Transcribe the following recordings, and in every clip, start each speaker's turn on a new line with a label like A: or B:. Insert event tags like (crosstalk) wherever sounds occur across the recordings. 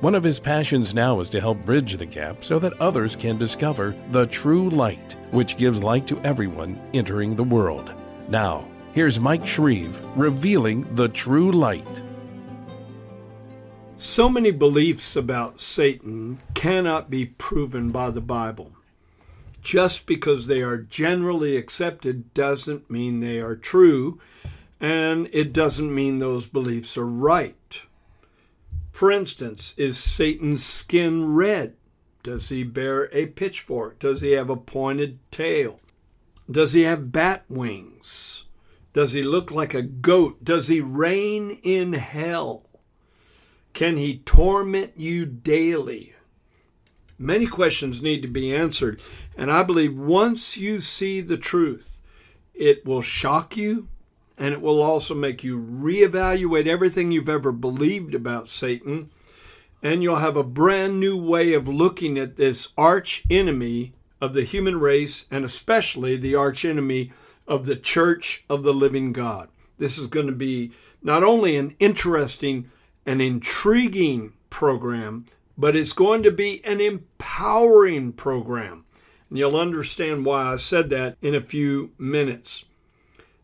A: One of his passions now is to help bridge the gap so that others can discover the true light, which gives light to everyone entering the world. Now, here's Mike Shreve revealing the true light.
B: So many beliefs about Satan cannot be proven by the Bible. Just because they are generally accepted doesn't mean they are true, and it doesn't mean those beliefs are right. For instance, is Satan's skin red? Does he bear a pitchfork? Does he have a pointed tail? Does he have bat wings? Does he look like a goat? Does he reign in hell? Can he torment you daily? Many questions need to be answered. And I believe once you see the truth, it will shock you and it will also make you reevaluate everything you've ever believed about Satan. And you'll have a brand new way of looking at this arch enemy of the human race and especially the arch enemy of the church of the living God. This is going to be not only an interesting an intriguing program, but it's going to be an empowering program. And you'll understand why I said that in a few minutes.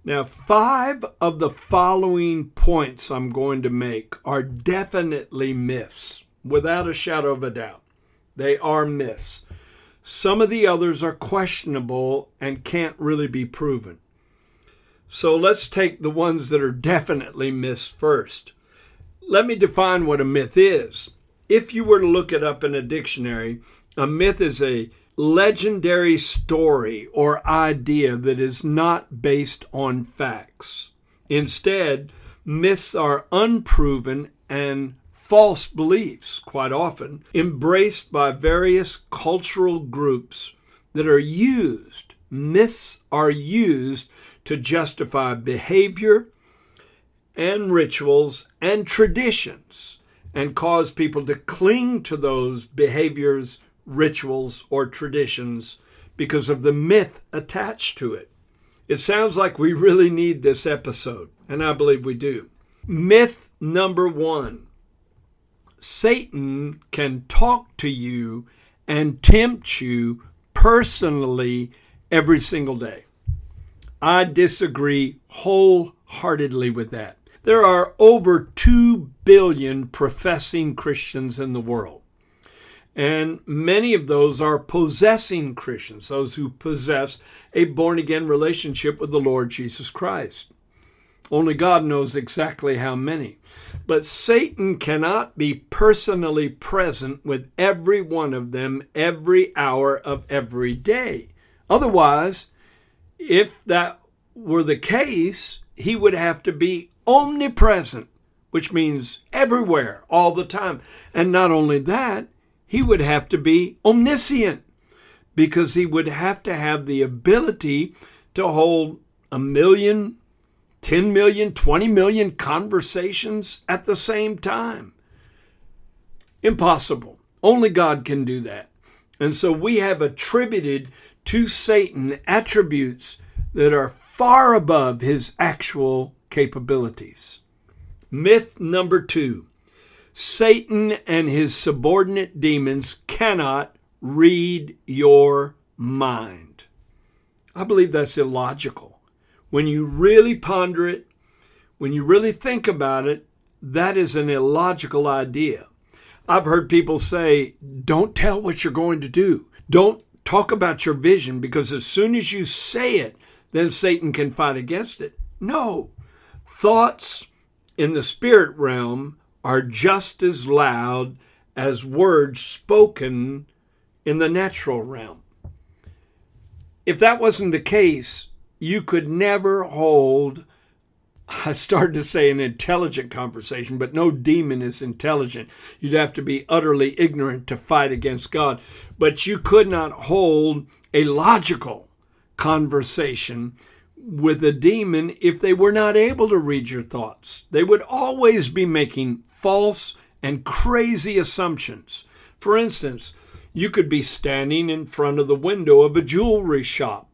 B: Now, five of the following points I'm going to make are definitely myths, without a shadow of a doubt. They are myths. Some of the others are questionable and can't really be proven. So let's take the ones that are definitely myths first. Let me define what a myth is. If you were to look it up in a dictionary, a myth is a legendary story or idea that is not based on facts. Instead, myths are unproven and false beliefs, quite often, embraced by various cultural groups that are used. Myths are used to justify behavior and rituals and traditions and cause people to cling to those behaviors, rituals, or traditions because of the myth attached to it. It sounds like we really need this episode, and I believe we do. Myth number one Satan can talk to you and tempt you personally every single day. I disagree wholeheartedly with that. There are over 2 billion professing Christians in the world. And many of those are possessing Christians, those who possess a born again relationship with the Lord Jesus Christ. Only God knows exactly how many. But Satan cannot be personally present with every one of them every hour of every day. Otherwise, if that were the case, he would have to be omnipresent, which means everywhere, all the time. And not only that, he would have to be omniscient because he would have to have the ability to hold a million, 10 million, 20 million conversations at the same time. Impossible. Only God can do that. And so we have attributed to Satan attributes that are far above his actual capabilities. Myth number two Satan and his subordinate demons cannot read your mind. I believe that's illogical. When you really ponder it, when you really think about it, that is an illogical idea. I've heard people say, don't tell what you're going to do. Don't talk about your vision because as soon as you say it, then Satan can fight against it. No, Thoughts in the spirit realm are just as loud as words spoken in the natural realm. If that wasn't the case, you could never hold, (laughs) I started to say an intelligent conversation, but no demon is intelligent. You'd have to be utterly ignorant to fight against God. But you could not hold a logical conversation with a demon if they were not able to read your thoughts. They would always be making false and crazy assumptions. For instance, you could be standing in front of the window of a jewelry shop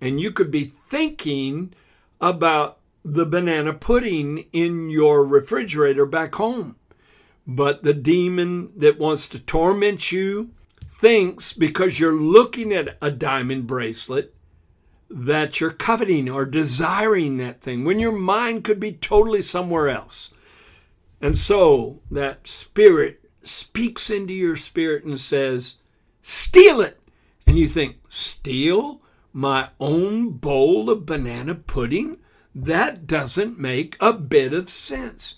B: and you could be thinking about the banana pudding in your refrigerator back home. But the demon that wants to torment you thinks because you're looking at a diamond bracelet that you're coveting or desiring that thing when your mind could be totally somewhere else. And so that spirit speaks into your spirit and says, Steal it. And you think, Steal my own bowl of banana pudding? That doesn't make a bit of sense.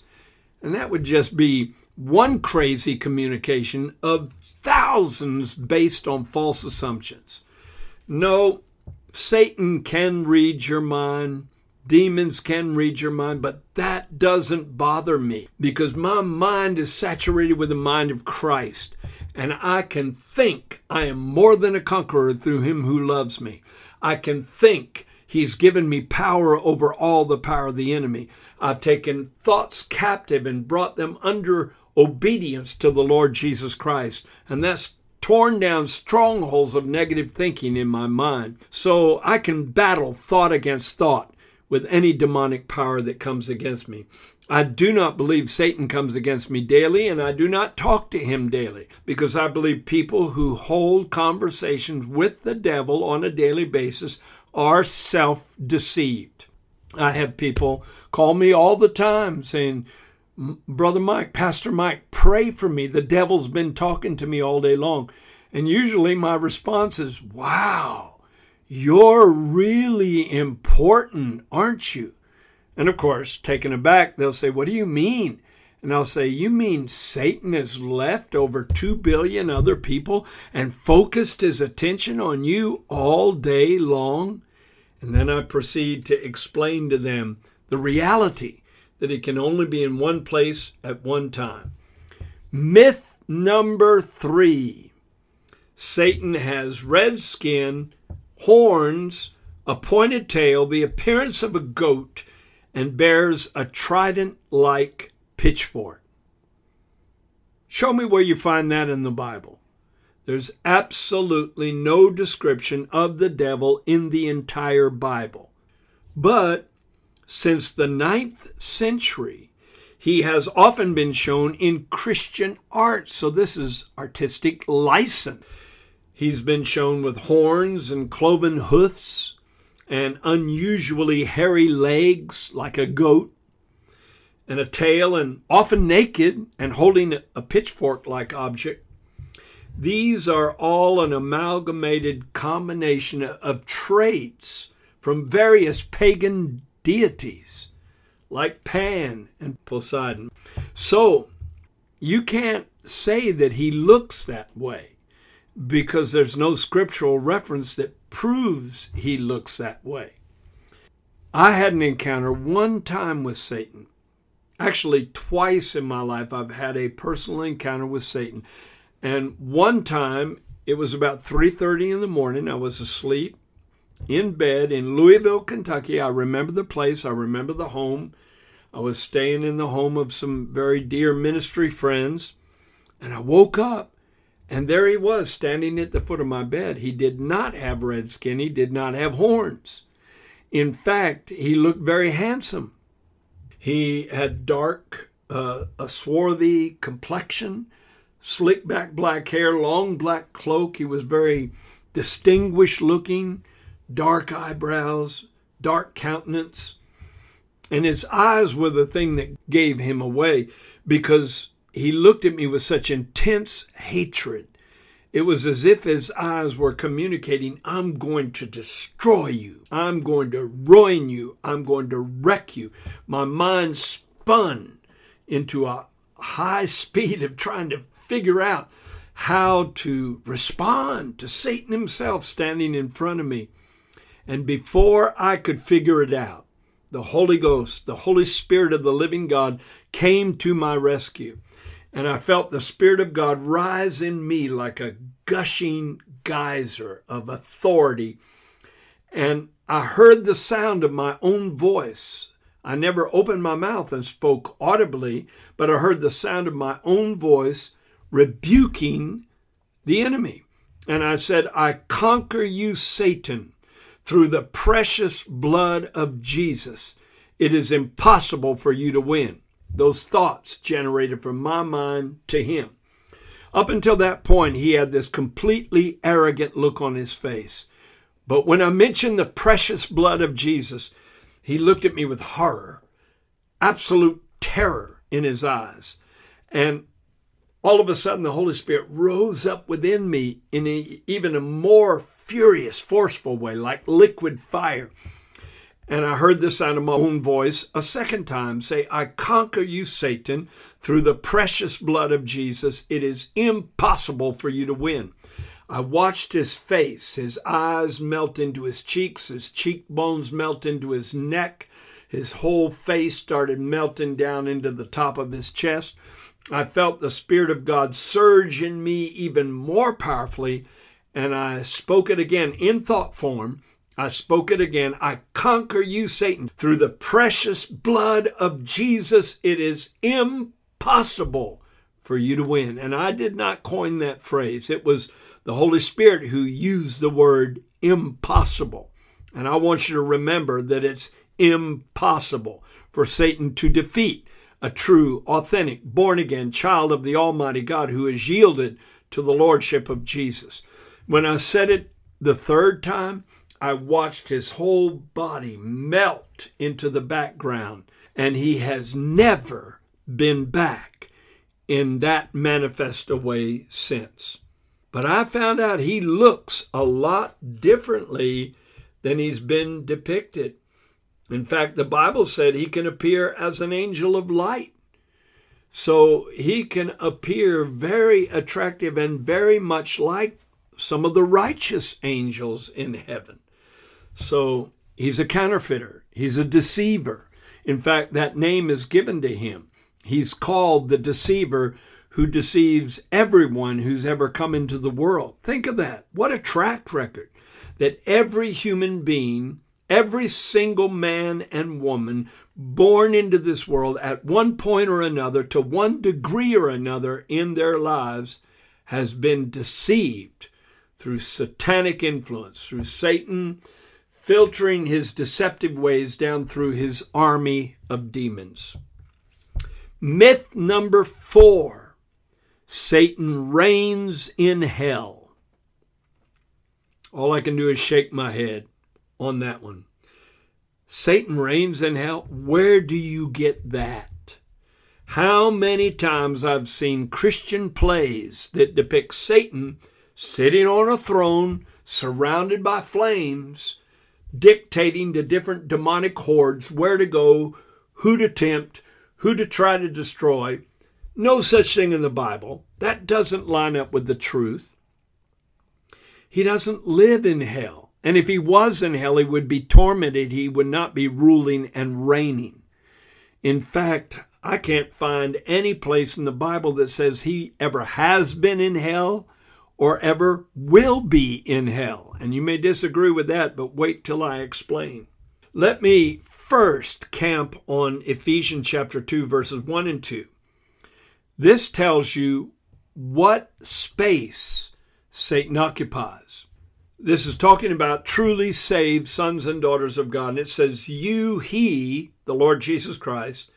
B: And that would just be one crazy communication of thousands based on false assumptions. No, Satan can read your mind. Demons can read your mind, but that doesn't bother me because my mind is saturated with the mind of Christ. And I can think I am more than a conqueror through him who loves me. I can think he's given me power over all the power of the enemy. I've taken thoughts captive and brought them under obedience to the Lord Jesus Christ. And that's torn down strongholds of negative thinking in my mind so I can battle thought against thought with any demonic power that comes against me. I do not believe Satan comes against me daily, and I do not talk to him daily because I believe people who hold conversations with the devil on a daily basis are self deceived. I have people call me all the time saying, Brother Mike, Pastor Mike, pray for me. The devil's been talking to me all day long. And usually my response is, Wow, you're really important, aren't you? And of course, taken aback, they'll say, What do you mean? And I'll say, You mean Satan has left over 2 billion other people and focused his attention on you all day long? And then I proceed to explain to them the reality that it can only be in one place at one time. Myth number three Satan has red skin, horns, a pointed tail, the appearance of a goat, and bears a trident like pitchfork. Show me where you find that in the Bible. There's absolutely no description of the devil in the entire Bible. But since the ninth century, he has often been shown in Christian art. So this is artistic license. He's been shown with horns and cloven hoofs and unusually hairy legs like a goat and a tail and often naked and holding a pitchfork like object. These are all an amalgamated combination of traits from various pagan deities like Pan and Poseidon. So you can't say that he looks that way because there's no scriptural reference that proves he looks that way. I had an encounter one time with Satan. Actually, twice in my life, I've had a personal encounter with Satan. And one time, it was about 3:30 in the morning. I was asleep in bed in Louisville, Kentucky. I remember the place, I remember the home. I was staying in the home of some very dear ministry friends, and I woke up, and there he was standing at the foot of my bed. He did not have red skin, he did not have horns. In fact, he looked very handsome. He had dark, uh, a swarthy complexion, slick back black hair, long black cloak. He was very distinguished looking dark eyebrows, dark countenance. And his eyes were the thing that gave him away because he looked at me with such intense hatred. It was as if his eyes were communicating, I'm going to destroy you. I'm going to ruin you. I'm going to wreck you. My mind spun into a high (laughs) speed of trying to figure out how to respond to Satan himself standing in front of me. And before I could figure it out, the Holy Ghost, the Holy Spirit of the living God, came to my rescue. And I felt the Spirit of God rise in me like a gushing geyser of authority. And I heard the sound of my own voice. I never opened my mouth and spoke audibly, but I heard the sound of my own voice rebuking the enemy. And I said, I conquer you, Satan, through the precious blood of Jesus. It is impossible for you to win. Those thoughts generated from my mind to him. Up until that point, he had this completely arrogant look on his face. But when I mentioned the precious blood of Jesus, he looked at me with horror, absolute terror in his eyes. And all of a sudden, the Holy Spirit rose up within me in even a more furious, forceful way, like liquid fire. And I heard the sound of my own voice a second time say, I conquer you, Satan, through the precious blood of Jesus. It is impossible for you to win. I watched his face, his eyes melt into his cheeks, his cheekbones melt into his neck, his whole face started melting down into the top of his chest. I felt the Spirit of God surge in me even more powerfully, and I spoke it again in thought form I spoke it again. I conquer you, Satan, through the precious blood of Jesus. It is impossible for you to win. And I did not coin that phrase, it was the Holy Spirit who used the word impossible. And I want you to remember that it's impossible for Satan to defeat a true, authentic, born again child of the Almighty God who has yielded to the Lordship of Jesus. When I said it the third time, I watched his whole body melt into the background, and he has never been back in that manifest way since. But I found out he looks a lot differently than he's been depicted. In fact, the Bible said he can appear as an angel of light. So he can appear very attractive and very much like some of the righteous angels in heaven. So he's a counterfeiter, he's a deceiver. In fact, that name is given to him. He's called the deceiver who deceives everyone who's ever come into the world. Think of that. What a track record that every human being, every single man and woman born into this world at one point or another, to one degree or another in their lives, has been deceived through satanic influence, through Satan filtering his deceptive ways down through his army of demons. Myth number four Satan reigns in hell. All I can do is shake my head on that one. Satan reigns in hell? Where do you get that? How many times I've seen Christian plays that depict Satan sitting on a throne surrounded by flames dictating to different demonic hordes where to go, who to tempt, who to try to destroy. No such thing in the Bible. That doesn't line up with the truth. He doesn't live in hell. And if he was in hell, he would be tormented. He would not be ruling and reigning. In fact, I can't find any place in the Bible that says he ever has been in hell or ever will be in hell. And you may disagree with that, but wait till I explain. Let me first camp on Ephesians chapter 2, verses 1 and 2. This tells you what space Satan occupies. This is talking about truly saved sons and daughters of God. And it says, You, He, the Lord Jesus Christ,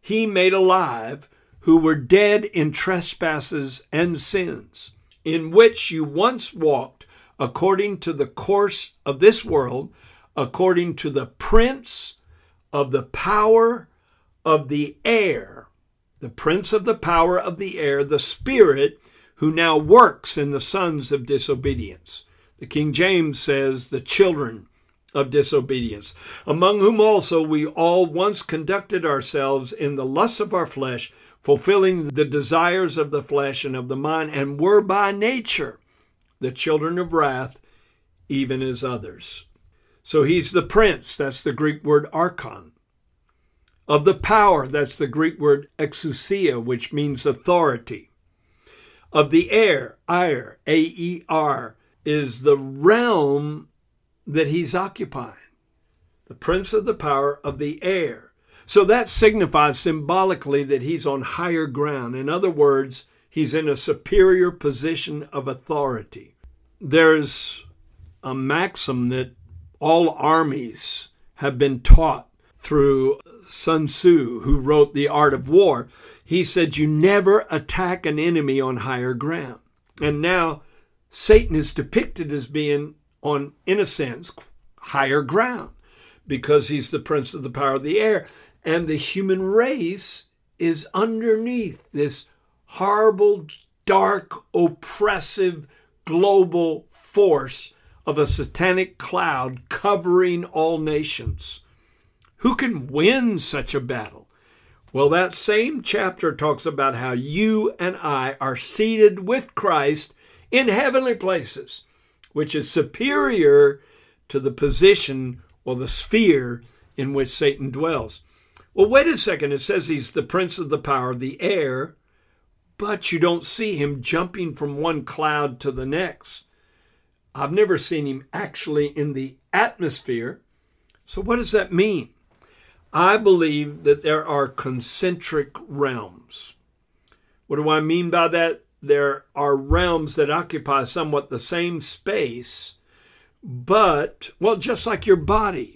B: He made alive who were dead in trespasses and sins in which you once walked according to the course of this world, according to the prince of the power of the air, the prince of the power of the air, the spirit who now works in the sons of disobedience. The King James says, the children of disobedience, among whom also we all once conducted ourselves in the lusts of our flesh fulfilling the desires of the flesh and of the mind, and were by nature the children of wrath, even as others. So he's the prince, that's the Greek word archon. Of the power, that's the Greek word exousia, which means authority. Of the air, air, A E R, is the realm that he's occupying. the prince of the power of the air. So that signifies symbolically that he's on higher ground. In other words, he's in a superior position of authority. There's a maxim that all armies have been taught through Sun Tzu, who wrote The Art of War. He said, You never attack an enemy on higher ground. And now Satan is depicted as being on, in a sense, higher ground because he's the prince of the power of the air. And the human race is underneath this horrible, dark, oppressive global force of a satanic cloud covering all nations. Who can win such a battle? Well, that same chapter talks about how you and I are seated with Christ in heavenly places, which is superior to the position or the sphere in which Satan dwells. Well, wait a second. It says he's the prince of the power of the air, but you don't see him jumping from one cloud to the next. I've never seen him actually in the atmosphere. So, what does that mean? I believe that there are concentric realms. What do I mean by that? There are realms that occupy somewhat the same space but, well, just like your body,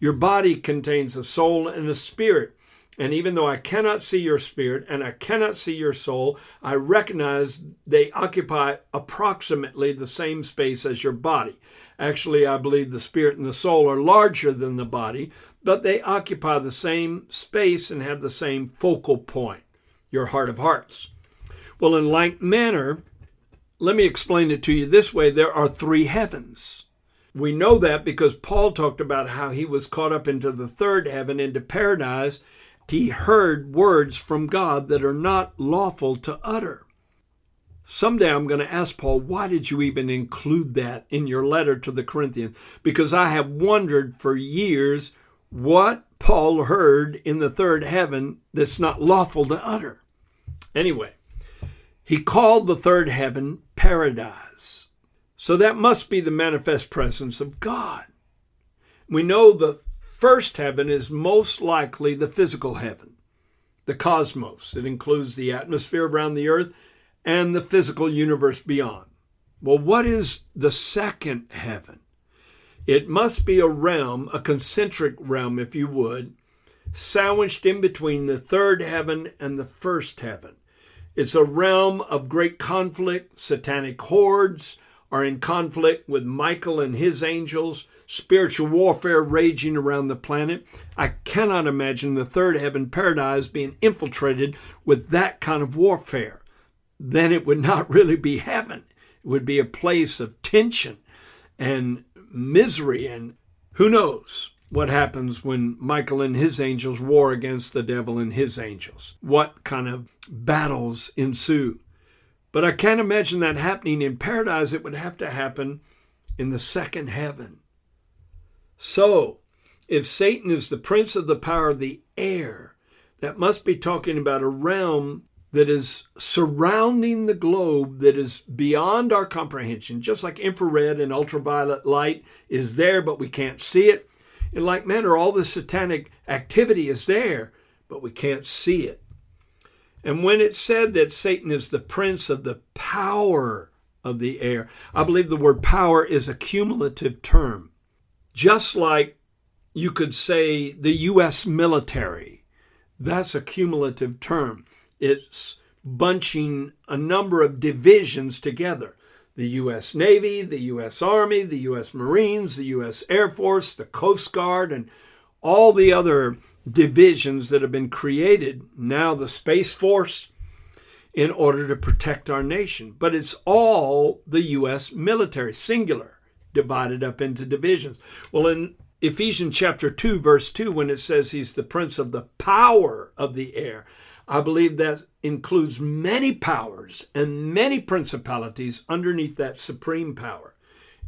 B: your body contains a soul and a spirit. And even though I cannot see your spirit and I cannot see your soul, I recognize they occupy approximately the same space as your body. Actually, I believe the spirit and the soul are larger than the body, but they occupy the same space and have the same focal point, your heart of hearts. Well, in like manner, let me explain it to you this way there are three heavens. We know that because Paul talked about how he was caught up into the third heaven, into paradise. He heard words from God that are not lawful to utter. Someday I'm going to ask Paul, why did you even include that in your letter to the Corinthians? Because I have wondered for years what Paul heard in the third heaven that's not lawful to utter. Anyway, he called the third heaven paradise. So that must be the manifest presence of God. We know the first heaven is most likely the physical heaven, the cosmos. It includes the atmosphere around the earth and the physical universe beyond. Well, what is the second heaven? It must be a realm, a concentric realm, if you would, sandwiched in between the third heaven and the first heaven. It's a realm of great conflict, satanic hordes, are in conflict with Michael and his angels, spiritual warfare raging around the planet. I cannot imagine the third heaven paradise being infiltrated with that kind of warfare. Then it would (laughs) not really be heaven. It would be a place of tension and misery, and who knows what happens when Michael and his angels war against the devil and his angels. What kind of battles ensue. But I can't imagine that happening in paradise. It would have to happen in the second heaven. So, if Satan is the prince of the power of the air, that must be talking about a realm that is surrounding the globe that is beyond our comprehension, just like infrared and ultraviolet light is there, but we can't see it. In like manner, all the satanic activity is there, but we can't see it. And when it said that Satan is the prince of the power of the air, I believe the word power is a cumulative term. Just like you could say the U.S. military, that's a cumulative term. It's bunching a number of divisions together the U.S. Navy, the U.S. Army, the U.S. Marines, the U.S. Air Force, the Coast Guard, and all the other divisions that have been created, now the Space Force, in order to protect our nation. But it's all the U.S. military, singular, divided up into divisions. Well, in Ephesians chapter 2, verse 2, when it says he's the prince of the power of the air, I believe that includes many powers and many principalities underneath that supreme power.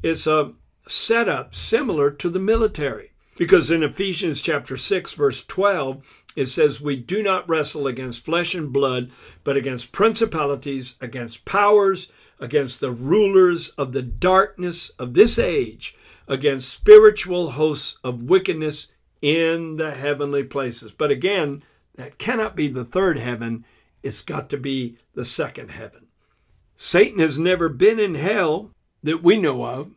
B: It's a setup similar to the military. Because in Ephesians chapter 6 verse 12 it says we do not wrestle against flesh and blood but against principalities, against powers, against the rulers of the darkness of this age, against spiritual hosts of wickedness in the heavenly places. But again, that cannot be the third heaven, it's got to be the second heaven. Satan has never been in hell that we know of,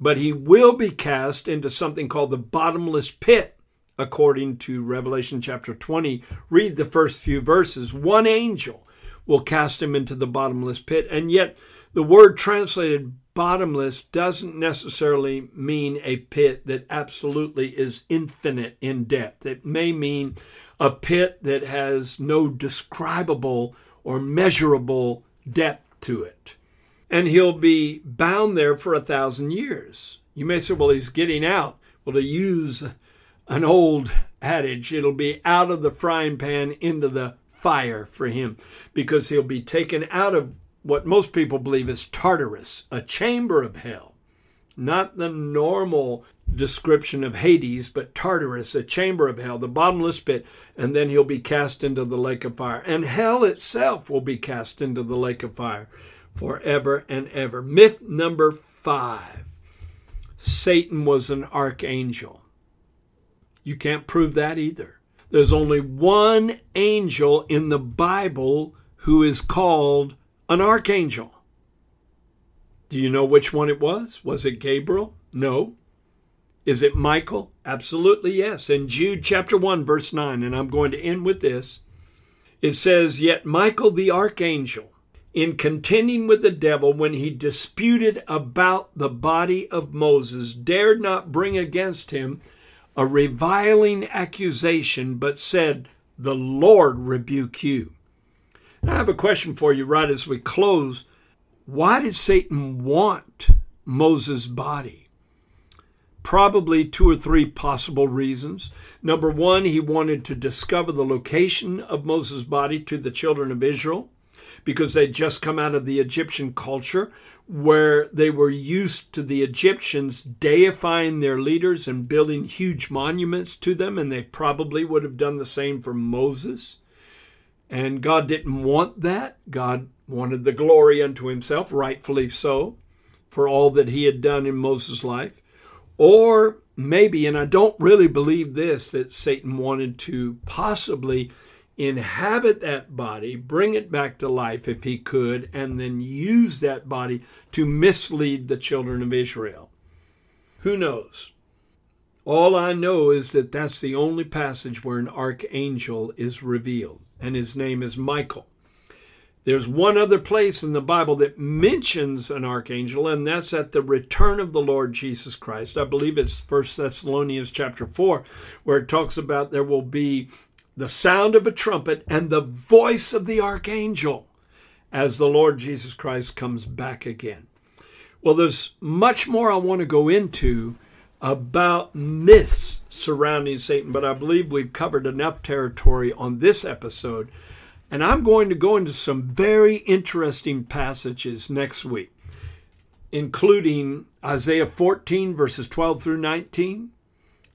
B: but he will be cast into something called the bottomless pit, according to Revelation chapter 20. Read the first few verses. One angel will cast him into the bottomless pit, and yet the word translated bottomless doesn't necessarily mean a pit that absolutely is infinite in depth. It may mean a pit that has no describable or measurable depth to it. And he'll be bound there for a thousand years. You may say, well, he's getting out. Well, to use an old adage, it'll be out of the frying pan into the fire for him because he'll be taken out of what most people believe is Tartarus, a chamber of hell. Not the normal description of Hades, but Tartarus, a chamber of hell, the bottomless pit, and then he'll be cast into the lake of fire. And hell itself will be cast into the lake of fire forever and ever. Myth number five Satan was an archangel. You can't prove that either. There's only one angel in the Bible who is called an archangel. Do you know which one it was? Was it Gabriel? No. Is it Michael? Absolutely yes. In Jude chapter 1, verse 9, and I'm going to end with this, it says, Yet Michael the archangel, in contending with the devil when he disputed about the body of Moses, dared not bring against him a reviling accusation, but said, The Lord rebuke you. Now, I have a question for you right as we close. Why did Satan want Moses' body? Probably two or three possible reasons. Number one, he wanted to discover the location of Moses' body to the children of Israel because they'd just come out of the Egyptian culture where they were used to the Egyptians deifying their leaders and building huge monuments to them, and they probably would have done the same for Moses. And God didn't want that. God wanted the glory unto himself, rightfully so, for all that he had done in Moses' life. Or maybe, and I don't really believe this, that Satan wanted to possibly inhabit that body, bring it back to life if he could, and then use that body to mislead the children of Israel. Who knows? All I know is that that's the only passage where an archangel is revealed, and his name is Michael. There's one other place in the Bible that mentions an archangel, and that's at the return of the Lord Jesus Christ. I believe it's 1 Thessalonians chapter 4, where it talks about there will be the sound of a trumpet and the voice of the archangel as the Lord Jesus Christ comes back again. Well, there's much more I want to go into about myths surrounding Satan, but I believe we've covered enough territory on this episode and I'm going to go into some very interesting passages next week, including Isaiah 14, verses 12 through 19,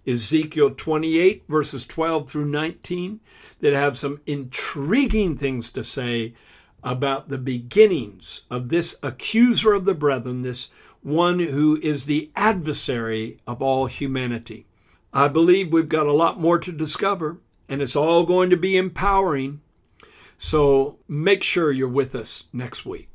B: Ezekiel 28, verses 12 through 19, that have some intriguing things to say about the beginnings of this accuser of the brethren, this one who is the adversary of all humanity. I believe we've got a lot more to discover, and it's all going to be empowering so make sure you're with us next week.